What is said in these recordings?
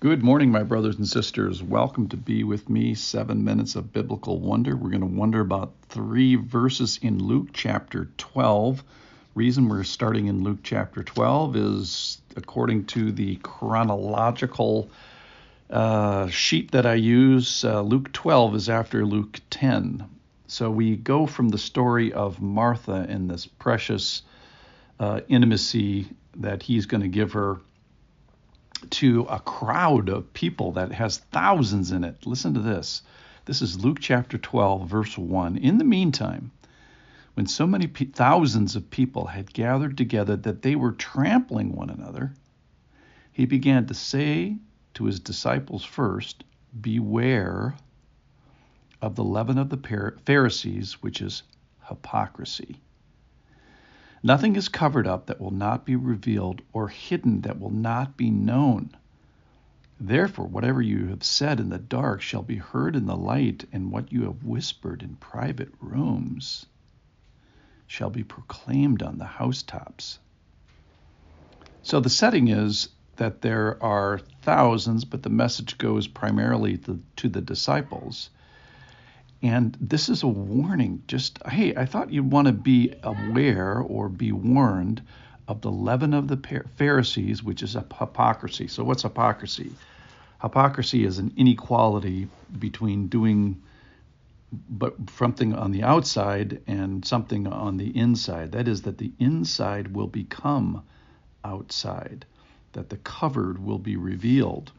Good morning, my brothers and sisters. Welcome to be with me, seven minutes of biblical wonder. We're going to wonder about three verses in Luke chapter 12. Reason we're starting in Luke chapter 12 is according to the chronological uh, sheet that I use, uh, Luke 12 is after Luke 10. So we go from the story of Martha and this precious uh, intimacy that he's going to give her to a crowd of people that has thousands in it. Listen to this. This is Luke chapter 12, verse 1. In the meantime, when so many pe- thousands of people had gathered together that they were trampling one another, he began to say to his disciples first, Beware of the leaven of the Pharisees, which is hypocrisy. Nothing is covered up that will not be revealed, or hidden that will not be known. Therefore, whatever you have said in the dark shall be heard in the light, and what you have whispered in private rooms shall be proclaimed on the housetops. So the setting is that there are thousands, but the message goes primarily to, to the disciples. And this is a warning. Just, hey, I thought you'd want to be aware or be warned of the leaven of the Pharisees, which is a hypocrisy. So, what's hypocrisy? Hypocrisy is an inequality between doing but something on the outside and something on the inside. That is, that the inside will become outside, that the covered will be revealed.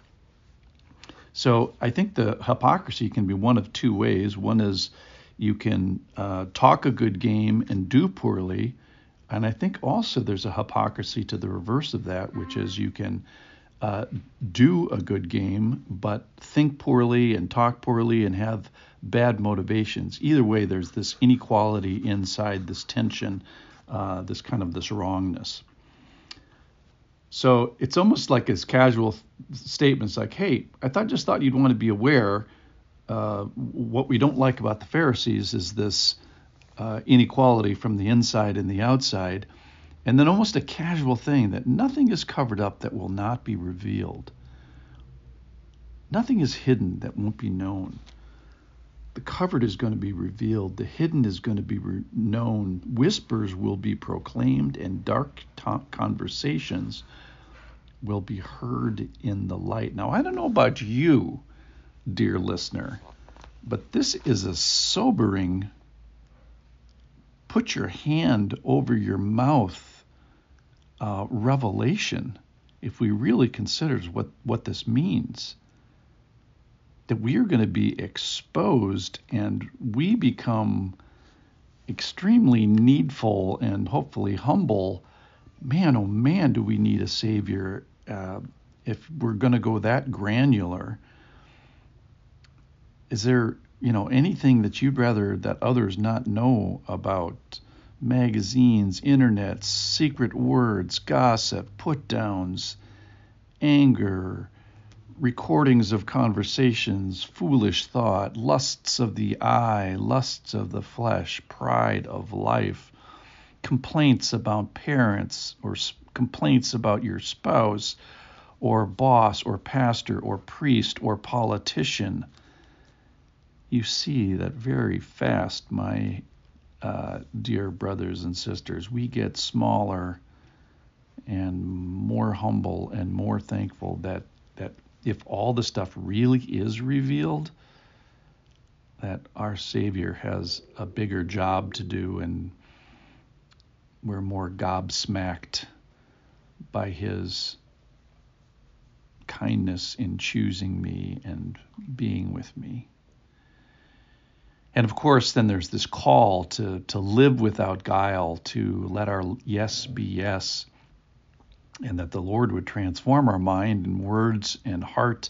So I think the hypocrisy can be one of two ways. One is you can uh, talk a good game and do poorly. And I think also there's a hypocrisy to the reverse of that, which is you can uh, do a good game, but think poorly and talk poorly and have bad motivations. Either way, there's this inequality inside, this tension, uh, this kind of this wrongness. So it's almost like as casual statements like, "Hey, I thought just thought you'd want to be aware. Uh, what we don't like about the Pharisees is this uh, inequality from the inside and the outside." And then almost a casual thing that nothing is covered up that will not be revealed. Nothing is hidden that won't be known. The covered is going to be revealed. The hidden is going to be re- known. Whispers will be proclaimed, and dark conversations will be heard in the light. Now, I don't know about you, dear listener, but this is a sobering put your hand over your mouth uh, revelation if we really consider what, what this means that we are going to be exposed and we become extremely needful and hopefully humble. Man, oh man, do we need a Savior uh, if we're going to go that granular? Is there, you know, anything that you'd rather that others not know about magazines, internet, secret words, gossip, put downs, anger? Recordings of conversations, foolish thought, lusts of the eye, lusts of the flesh, pride of life, complaints about parents or complaints about your spouse or boss or pastor or priest or politician. You see that very fast, my uh, dear brothers and sisters, we get smaller and more humble and more thankful that that if all the stuff really is revealed, that our Savior has a bigger job to do and we're more gobsmacked by his kindness in choosing me and being with me. And of course, then there's this call to, to live without guile, to let our yes be yes, and that the Lord would transform our mind and words and heart,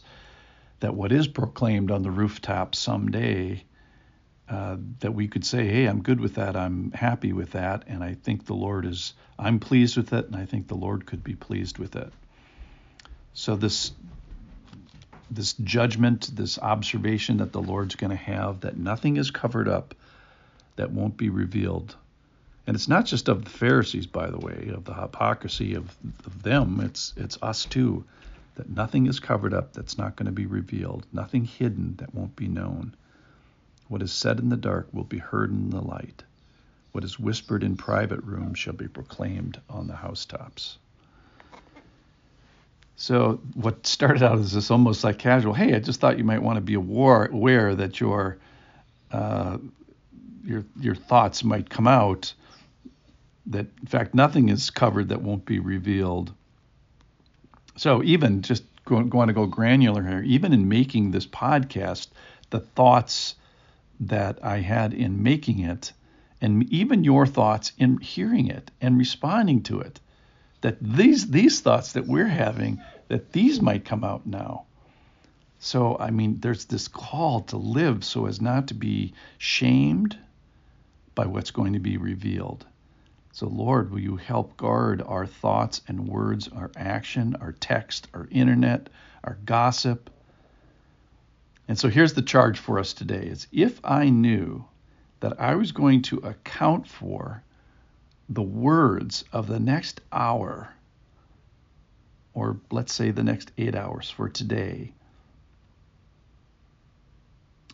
that what is proclaimed on the rooftop someday, uh, that we could say, hey, I'm good with that, I'm happy with that, and I think the Lord is, I'm pleased with it, and I think the Lord could be pleased with it. So this this judgment, this observation that the Lord's going to have, that nothing is covered up that won't be revealed and it's not just of the Pharisees, by the way, of the hypocrisy of, of them. It's it's us too, that nothing is covered up that's not going to be revealed, nothing hidden that won't be known. What is said in the dark will be heard in the light. What is whispered in private rooms shall be proclaimed on the housetops. So what started out as this almost like casual, hey, I just thought you might want to be aware that your uh, your your thoughts might come out. That in fact nothing is covered that won't be revealed. So even just going, going to go granular here, even in making this podcast, the thoughts that I had in making it, and even your thoughts in hearing it and responding to it, that these these thoughts that we're having, that these might come out now. So I mean, there's this call to live so as not to be shamed by what's going to be revealed. So, Lord, will you help guard our thoughts and words, our action, our text, our internet, our gossip? And so here's the charge for us today is if I knew that I was going to account for the words of the next hour, or let's say the next eight hours for today,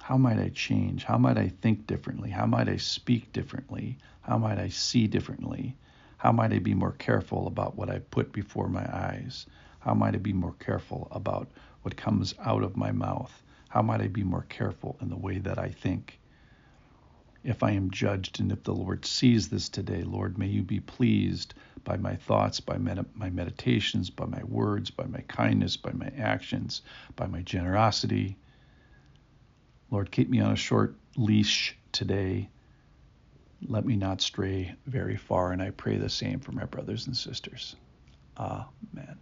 how might I change? How might I think differently? How might I speak differently? How might I see differently? How might I be more careful about what I put before my eyes? How might I be more careful about what comes out of my mouth? How might I be more careful in the way that I think? If I am judged and if the Lord sees this today, Lord, may you be pleased by my thoughts, by med- my meditations, by my words, by my kindness, by my actions, by my generosity Lord, keep me on a short leash today. Let me not stray very far, and I pray the same for my brothers and sisters. Amen.